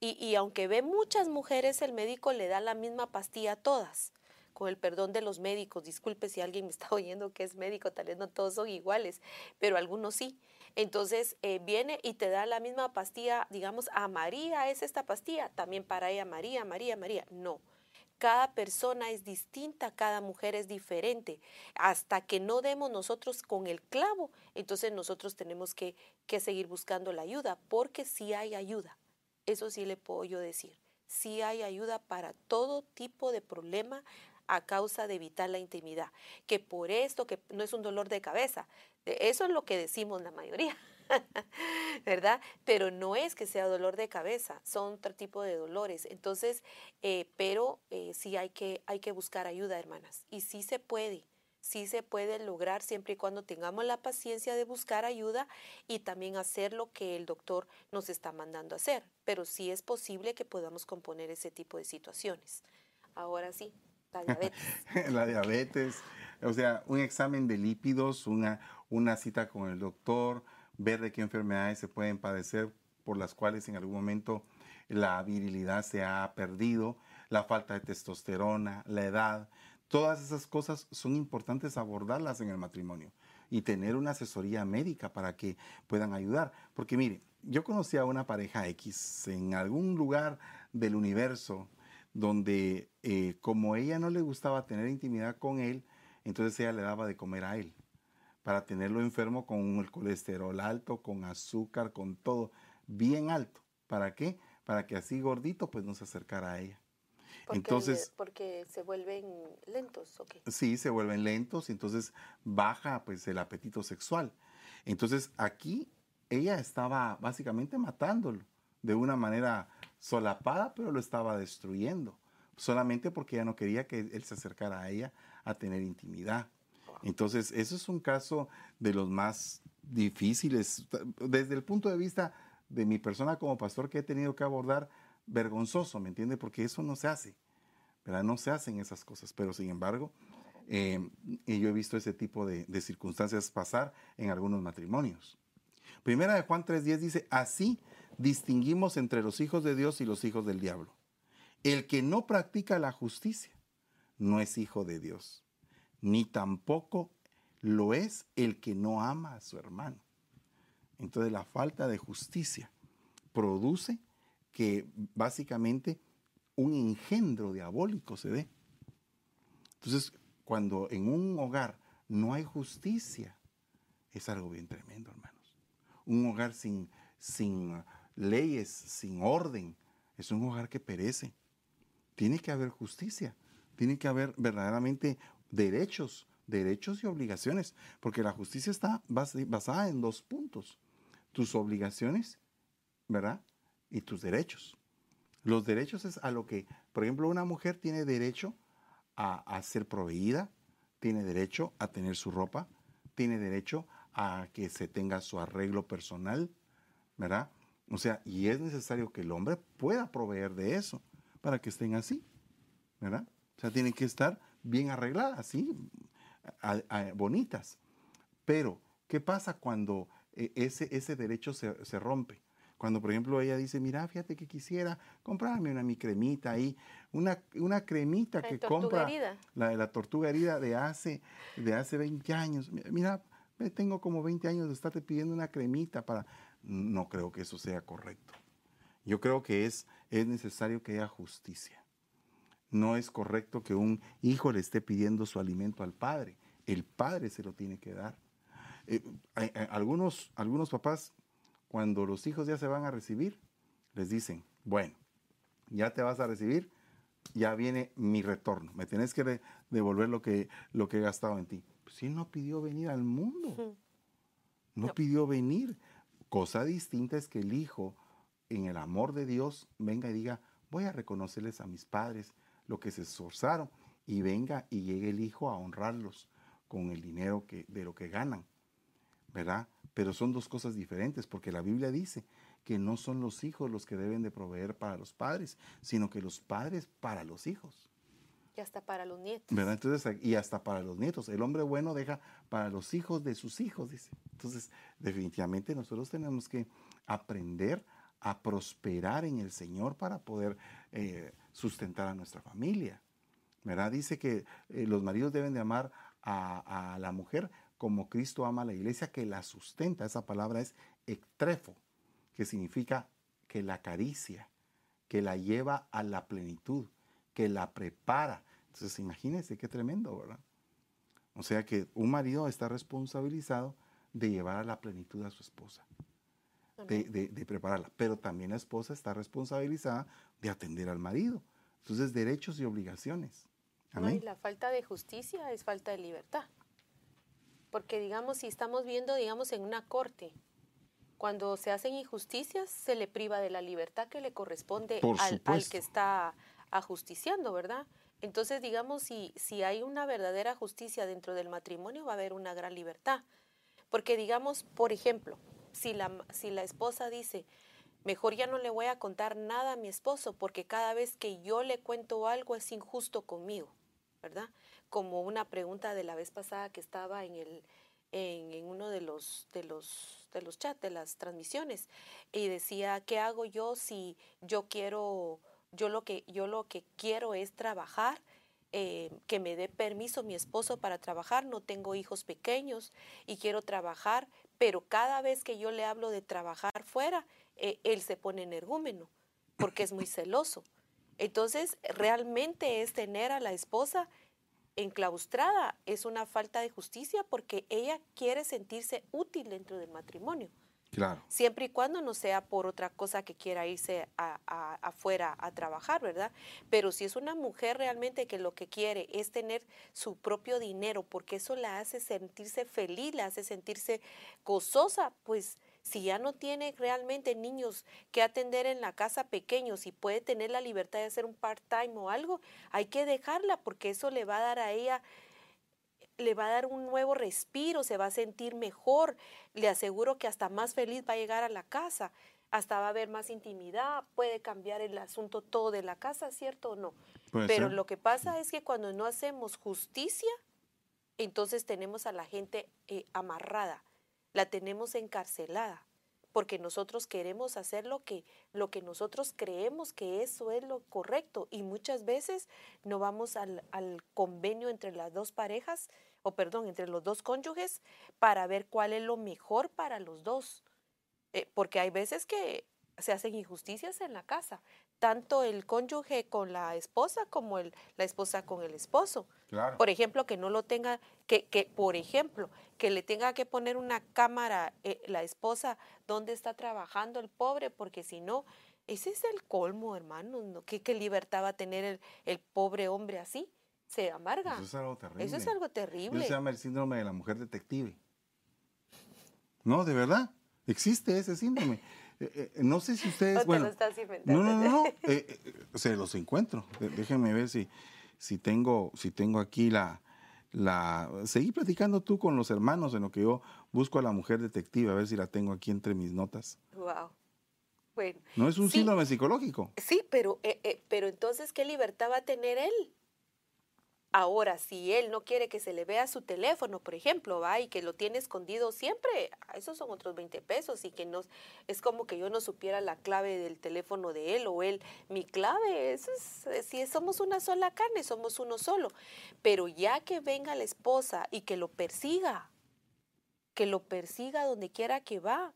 Y, y aunque ve muchas mujeres, el médico le da la misma pastilla a todas con el perdón de los médicos, disculpe si alguien me está oyendo que es médico, tal vez no todos son iguales, pero algunos sí. Entonces eh, viene y te da la misma pastilla, digamos, a María es esta pastilla, también para ella María, María, María. No. Cada persona es distinta, cada mujer es diferente. Hasta que no demos nosotros con el clavo, entonces nosotros tenemos que, que seguir buscando la ayuda, porque sí hay ayuda. Eso sí le puedo yo decir. Sí hay ayuda para todo tipo de problema a causa de evitar la intimidad. Que por esto, que no es un dolor de cabeza, eso es lo que decimos la mayoría. ¿verdad? Pero no es que sea dolor de cabeza, son otro tipo de dolores. Entonces, eh, pero eh, sí hay que, hay que buscar ayuda, hermanas. Y sí se puede, sí se puede lograr siempre y cuando tengamos la paciencia de buscar ayuda y también hacer lo que el doctor nos está mandando hacer. Pero sí es posible que podamos componer ese tipo de situaciones. Ahora sí, la diabetes. la diabetes, o sea, un examen de lípidos, una, una cita con el doctor, ver de qué enfermedades se pueden padecer por las cuales en algún momento la virilidad se ha perdido, la falta de testosterona, la edad. Todas esas cosas son importantes abordarlas en el matrimonio y tener una asesoría médica para que puedan ayudar. Porque mire, yo conocí a una pareja X en algún lugar del universo donde eh, como ella no le gustaba tener intimidad con él, entonces ella le daba de comer a él para tenerlo enfermo con el colesterol alto, con azúcar, con todo bien alto. ¿Para qué? Para que así gordito pues no se acercara a ella. Porque, entonces, porque se vuelven lentos, ¿o qué? Sí, se vuelven lentos y entonces baja pues el apetito sexual. Entonces aquí ella estaba básicamente matándolo de una manera solapada, pero lo estaba destruyendo, solamente porque ella no quería que él se acercara a ella a tener intimidad. Entonces, eso es un caso de los más difíciles, desde el punto de vista de mi persona como pastor que he tenido que abordar, vergonzoso, ¿me entiende? Porque eso no se hace, ¿verdad? No se hacen esas cosas, pero sin embargo, y yo he visto ese tipo de, de circunstancias pasar en algunos matrimonios. Primera de Juan 3.10 dice, así distinguimos entre los hijos de Dios y los hijos del diablo. El que no practica la justicia no es hijo de Dios, ni tampoco lo es el que no ama a su hermano. Entonces la falta de justicia produce que básicamente un engendro diabólico se dé. Entonces, cuando en un hogar no hay justicia, es algo bien tremendo, hermanos. Un hogar sin, sin leyes, sin orden, es un hogar que perece. Tiene que haber justicia, tiene que haber verdaderamente derechos, derechos y obligaciones, porque la justicia está basada en dos puntos, tus obligaciones, ¿verdad? Y tus derechos. Los derechos es a lo que, por ejemplo, una mujer tiene derecho a, a ser proveída, tiene derecho a tener su ropa, tiene derecho a que se tenga su arreglo personal, ¿verdad? O sea, y es necesario que el hombre pueda proveer de eso para que estén así, ¿verdad? O sea, tienen que estar bien arregladas, así, bonitas. Pero, ¿qué pasa cuando eh, ese, ese derecho se, se, rompe? Cuando, por ejemplo, ella dice, mira, fíjate que quisiera comprarme una mi cremita ahí, una, una cremita que compra la de la tortuga herida de hace, de hace 20 años. Mira, tengo como 20 años de estarte pidiendo una cremita para no creo que eso sea correcto. Yo creo que es, es necesario que haya justicia. No es correcto que un hijo le esté pidiendo su alimento al padre. El padre se lo tiene que dar. Eh, algunos, algunos papás, cuando los hijos ya se van a recibir, les dicen, bueno, ya te vas a recibir, ya viene mi retorno. Me tienes que devolver lo que, lo que he gastado en ti. Pues si él no pidió venir al mundo. no. pidió venir. Cosa distinta es que el hijo, en el amor de Dios, venga y diga, voy a reconocerles a mis padres lo que se esforzaron y venga y llegue el hijo a honrarlos con el dinero que, de lo que ganan, ¿verdad? Pero son dos cosas diferentes porque la Biblia dice que no son los hijos los que deben de proveer para los padres, sino que los padres para los hijos. Hasta para los nietos. ¿Verdad? Entonces, y hasta para los nietos. El hombre bueno deja para los hijos de sus hijos, dice. Entonces, definitivamente nosotros tenemos que aprender a prosperar en el Señor para poder eh, sustentar a nuestra familia. ¿Verdad? Dice que eh, los maridos deben de amar a, a, la mujer como Cristo ama a la iglesia, que la sustenta. Esa palabra es ectrefo, que significa que la acaricia, que la lleva a la plenitud que la prepara. Entonces, imagínense qué tremendo, ¿verdad? O sea que un marido está responsabilizado de llevar a la plenitud a su esposa, de, prepararla, pero también la esposa está responsabilizada de atender al marido. Entonces, derechos y obligaciones. Amén. y la falta de justicia es falta de libertad. Porque, digamos, si estamos viendo, digamos, en una corte, cuando se hacen injusticias, se le priva de la libertad que le corresponde al, al, que está ajusticiando, ¿verdad? Entonces, digamos, si, si hay una verdadera justicia dentro del matrimonio, va a haber una gran libertad. Porque, digamos, por ejemplo, si la, si la esposa dice, mejor ya no le voy a contar nada a mi esposo, porque cada vez que yo le cuento algo es injusto conmigo, ¿verdad? Como una pregunta de la vez pasada que estaba en, el, en, en uno de los, de los de los chats, de las transmisiones, y decía, ¿qué hago yo si yo quiero yo lo que, yo lo que quiero es trabajar, eh, que me dé permiso mi esposo para trabajar, no tengo hijos pequeños y quiero trabajar, pero cada vez que yo le hablo de trabajar fuera, eh, él se pone energúmeno porque es muy celoso. Entonces, realmente es tener a la esposa enclaustrada, es una falta de justicia porque ella quiere sentirse útil dentro del matrimonio. Siempre y cuando no sea por otra cosa que quiera irse afuera a trabajar, ¿verdad? Pero si es una mujer realmente que lo que quiere es tener su propio dinero, porque eso la hace sentirse feliz, la hace sentirse gozosa, pues si ya no tiene realmente niños que atender en la casa pequeños y puede tener la libertad de hacer un part-time o algo, hay que dejarla porque eso le va a dar a ella le va a dar un nuevo respiro, se va a sentir mejor, le aseguro que hasta más feliz va a llegar a la casa, hasta va a haber más intimidad, puede cambiar el asunto todo de la casa, ¿cierto o no? Pero lo que pasa es que cuando no hacemos justicia, entonces tenemos a la gente eh, amarrada, la tenemos encarcelada, porque nosotros queremos hacer lo que, lo que nosotros creemos que eso es lo correcto y muchas veces no vamos al, al convenio entre las dos parejas, o perdón, entre los dos cónyuges para ver cuál es lo mejor para los dos. Eh, porque hay veces que se hacen injusticias en la casa, tanto el cónyuge con la esposa como el, la esposa con el esposo. Por ejemplo, que no lo tenga, que, que, por ejemplo, que le tenga que poner una cámara eh, la esposa donde está trabajando el pobre, porque si no, ese es el colmo, hermano. ¿no? ¿Qué, ¿Qué, libertad va a tener el, el pobre hombre así? Se amarga. Eso es algo terrible. Eso es algo terrible. Eso se llama el síndrome de la mujer detective. No, de verdad, existe ese síndrome. Eh, eh, no sé si ustedes. bueno, no, no, no, eh, se los encuentro. Déjenme ver si, si, tengo, si tengo aquí la, la. Seguí platicando tú con los hermanos en lo que yo busco a la mujer detective, a ver si la tengo aquí entre mis notas. Wow. Bueno. No es un síndrome psicológico. Sí, pero, pero entonces, ¿qué libertad va a tener él? Ahora, si él no quiere que se le vea su teléfono, por ejemplo, va y que lo tiene escondido siempre, esos son otros 20 pesos y que no es como que yo no supiera la clave del teléfono de él o él mi clave, eso es, eh, si somos una sola carne, somos uno solo. Pero ya que venga la esposa y que lo persiga, que lo persiga donde quiera que va,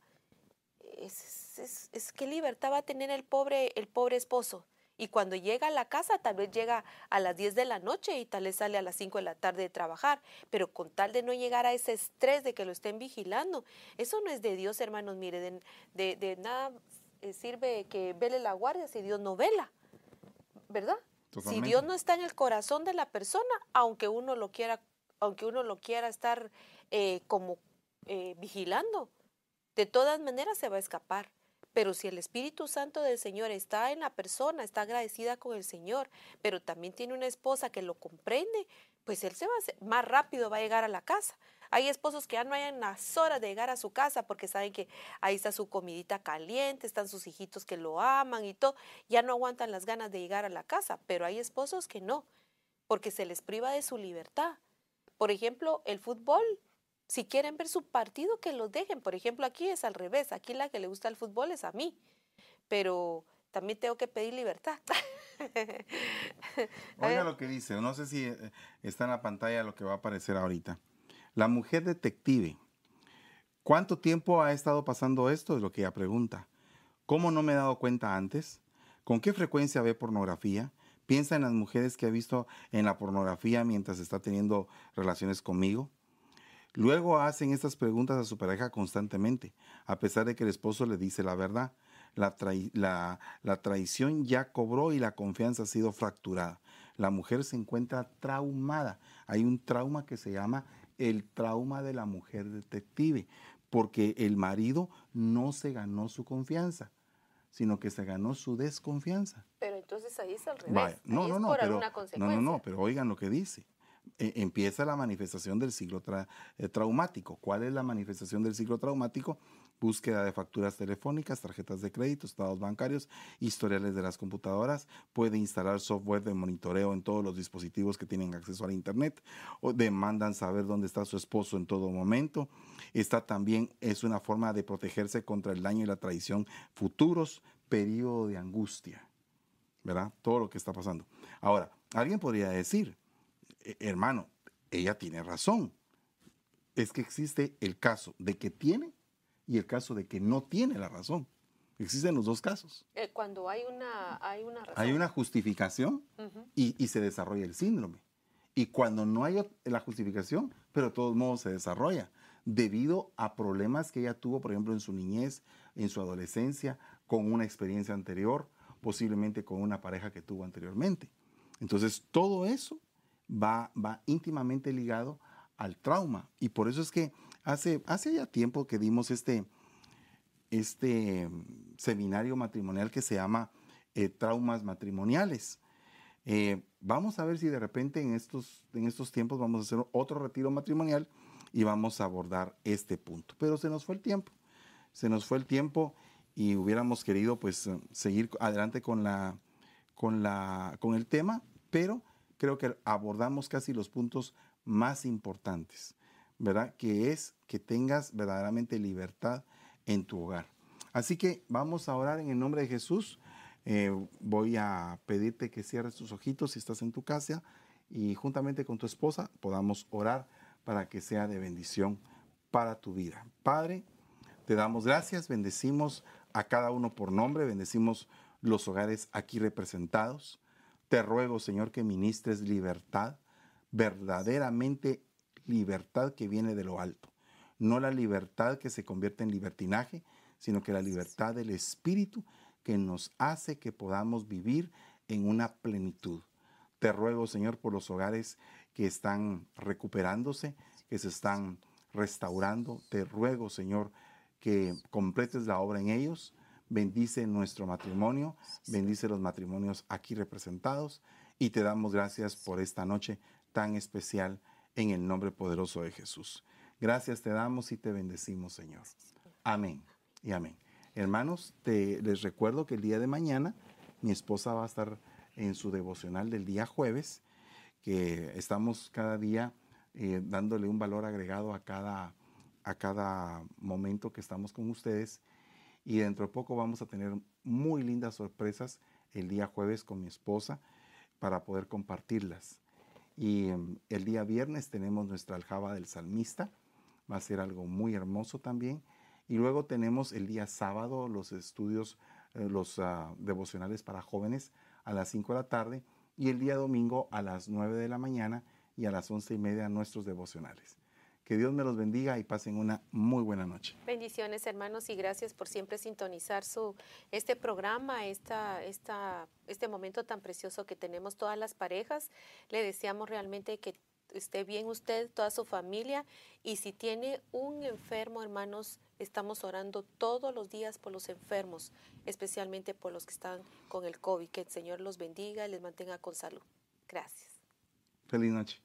es, es, es qué libertad va a tener el pobre, el pobre esposo y cuando llega a la casa, tal vez llega a las 10 de la noche y tal vez sale a las 5 de la tarde de trabajar, pero con tal de no llegar a ese estrés de que lo estén vigilando, eso no es de Dios, hermanos, mire, de, de, nada eh, sirve que vele la guardia si Dios no vela, ¿verdad? Si Dios no está en el corazón de la persona, aunque uno lo quiera, aunque uno lo quiera estar eh, como eh, vigilando, de todas maneras se va a escapar. Pero si el Espíritu Santo del Señor está en la persona, está agradecida con el Señor, pero también tiene una esposa que lo comprende, pues él se va a más rápido va a llegar a la casa. Hay esposos que ya no hayan las horas de llegar a su casa porque saben que ahí está su comidita caliente, están sus hijitos que lo aman y todo, ya no aguantan las ganas de llegar a la casa, pero hay esposos que no, porque se les priva de su libertad. Por ejemplo, el fútbol, si quieren ver su partido, que los dejen. Por ejemplo, aquí es al revés. Aquí la que le gusta el fútbol es a mí. Pero también tengo que pedir libertad. Oiga lo que dice. No sé si eh, está en la pantalla lo que va a aparecer ahorita. La mujer detective. ¿Cuánto tiempo ha estado pasando esto? Es lo que ella pregunta. ¿Cómo no me he dado cuenta antes? ¿Con qué frecuencia ve pornografía? ¿Piensa en las mujeres que ha visto en la pornografía mientras está teniendo relaciones conmigo? Luego hacen estas preguntas a su pareja constantemente, a pesar de que el esposo le dice la verdad. La, la, traición ya cobró y la confianza ha sido fracturada. La mujer se encuentra traumada. Hay un trauma que se llama el trauma de la mujer detective, porque el marido no se ganó su confianza, sino que se ganó su desconfianza. Pero entonces ahí es al revés. No, no, no, pero, no, no, no, pero oigan lo que dice. E, empieza la manifestación del ciclo eh, traumático. ¿Cuál es la manifestación del ciclo traumático? Búsqueda de facturas telefónicas, tarjetas de crédito, estados bancarios, historiales de las computadoras. Puede instalar software de monitoreo en todos los dispositivos que tienen acceso al Internet. O demandan saber dónde está su esposo en todo momento. Esta también es una forma de protegerse contra el daño y la traición futuros. Periodo de angustia. ¿Verdad? Todo lo que está pasando. Ahora, alguien podría decir, hermano, ella tiene razón. Es que existe el caso de que tiene y el caso de que no tiene la razón. Existen los dos casos. Eh, cuando hay una, hay una razón. Hay una justificación y, y, se desarrolla el síndrome. Y cuando no hay la justificación, pero de todos modos se desarrolla, debido a problemas que ella tuvo, por ejemplo, en su niñez, en su adolescencia, con una experiencia anterior, posiblemente con una pareja que tuvo anteriormente. Entonces, todo eso va, va íntimamente ligado al trauma. Y por eso es que hace, hace ya tiempo que dimos este, este seminario matrimonial que se llama eh, Traumas Matrimoniales. Eh, vamos a ver si de repente en estos, en estos tiempos vamos a hacer otro retiro matrimonial y vamos a abordar este punto. Pero se nos fue el tiempo, se nos fue el tiempo y hubiéramos querido pues seguir adelante con, la, con, la, con el tema, pero creo que abordamos casi los puntos más importantes, ¿verdad? Que es que tengas verdaderamente libertad en tu hogar. Así que vamos a orar en el nombre de Jesús. Eh, voy a pedirte que cierres tus ojitos si estás en tu casa y juntamente con tu esposa podamos orar para que sea de bendición para tu vida. Padre, te damos gracias, bendecimos a cada uno por nombre, bendecimos los hogares aquí representados. Te ruego, Señor, que ministres libertad, verdaderamente libertad que viene de lo alto. No la libertad que se convierte en libertinaje, sino que la libertad del Espíritu que nos hace que podamos vivir en una plenitud. Te ruego, Señor, por los hogares que están recuperándose, que se están restaurando. Te ruego, Señor, que completes la obra en ellos. Bendice nuestro matrimonio, bendice los matrimonios aquí representados y te damos gracias por esta noche tan especial en el nombre poderoso de Jesús. Gracias te damos y te bendecimos, Señor. Amén y amén. Hermanos, te, les recuerdo que el día de mañana mi esposa va a estar en su devocional del día jueves, que estamos cada día eh, dándole un valor agregado a cada a cada momento que estamos con ustedes. Y dentro de poco vamos a tener muy lindas sorpresas el día jueves con mi esposa para poder compartirlas. Y em, el día viernes tenemos nuestra aljaba del salmista. Va a ser algo muy hermoso también. Y luego tenemos el día sábado los estudios, eh, los ah, devocionales para jóvenes a las 5 de la tarde. Y el día domingo a las 9 de la mañana y a las 11 y media nuestros devocionales. Que Dios me los bendiga y pasen una muy buena noche. Bendiciones hermanos y gracias por siempre sintonizar su, este programa, esta, esta, este momento tan precioso que tenemos todas las parejas. Le deseamos realmente que esté bien usted, toda su familia y si tiene un enfermo hermanos, estamos orando todos los días por los enfermos, especialmente por los que están con el COVID. Que el Señor los bendiga y les mantenga con salud. Gracias. Feliz noche.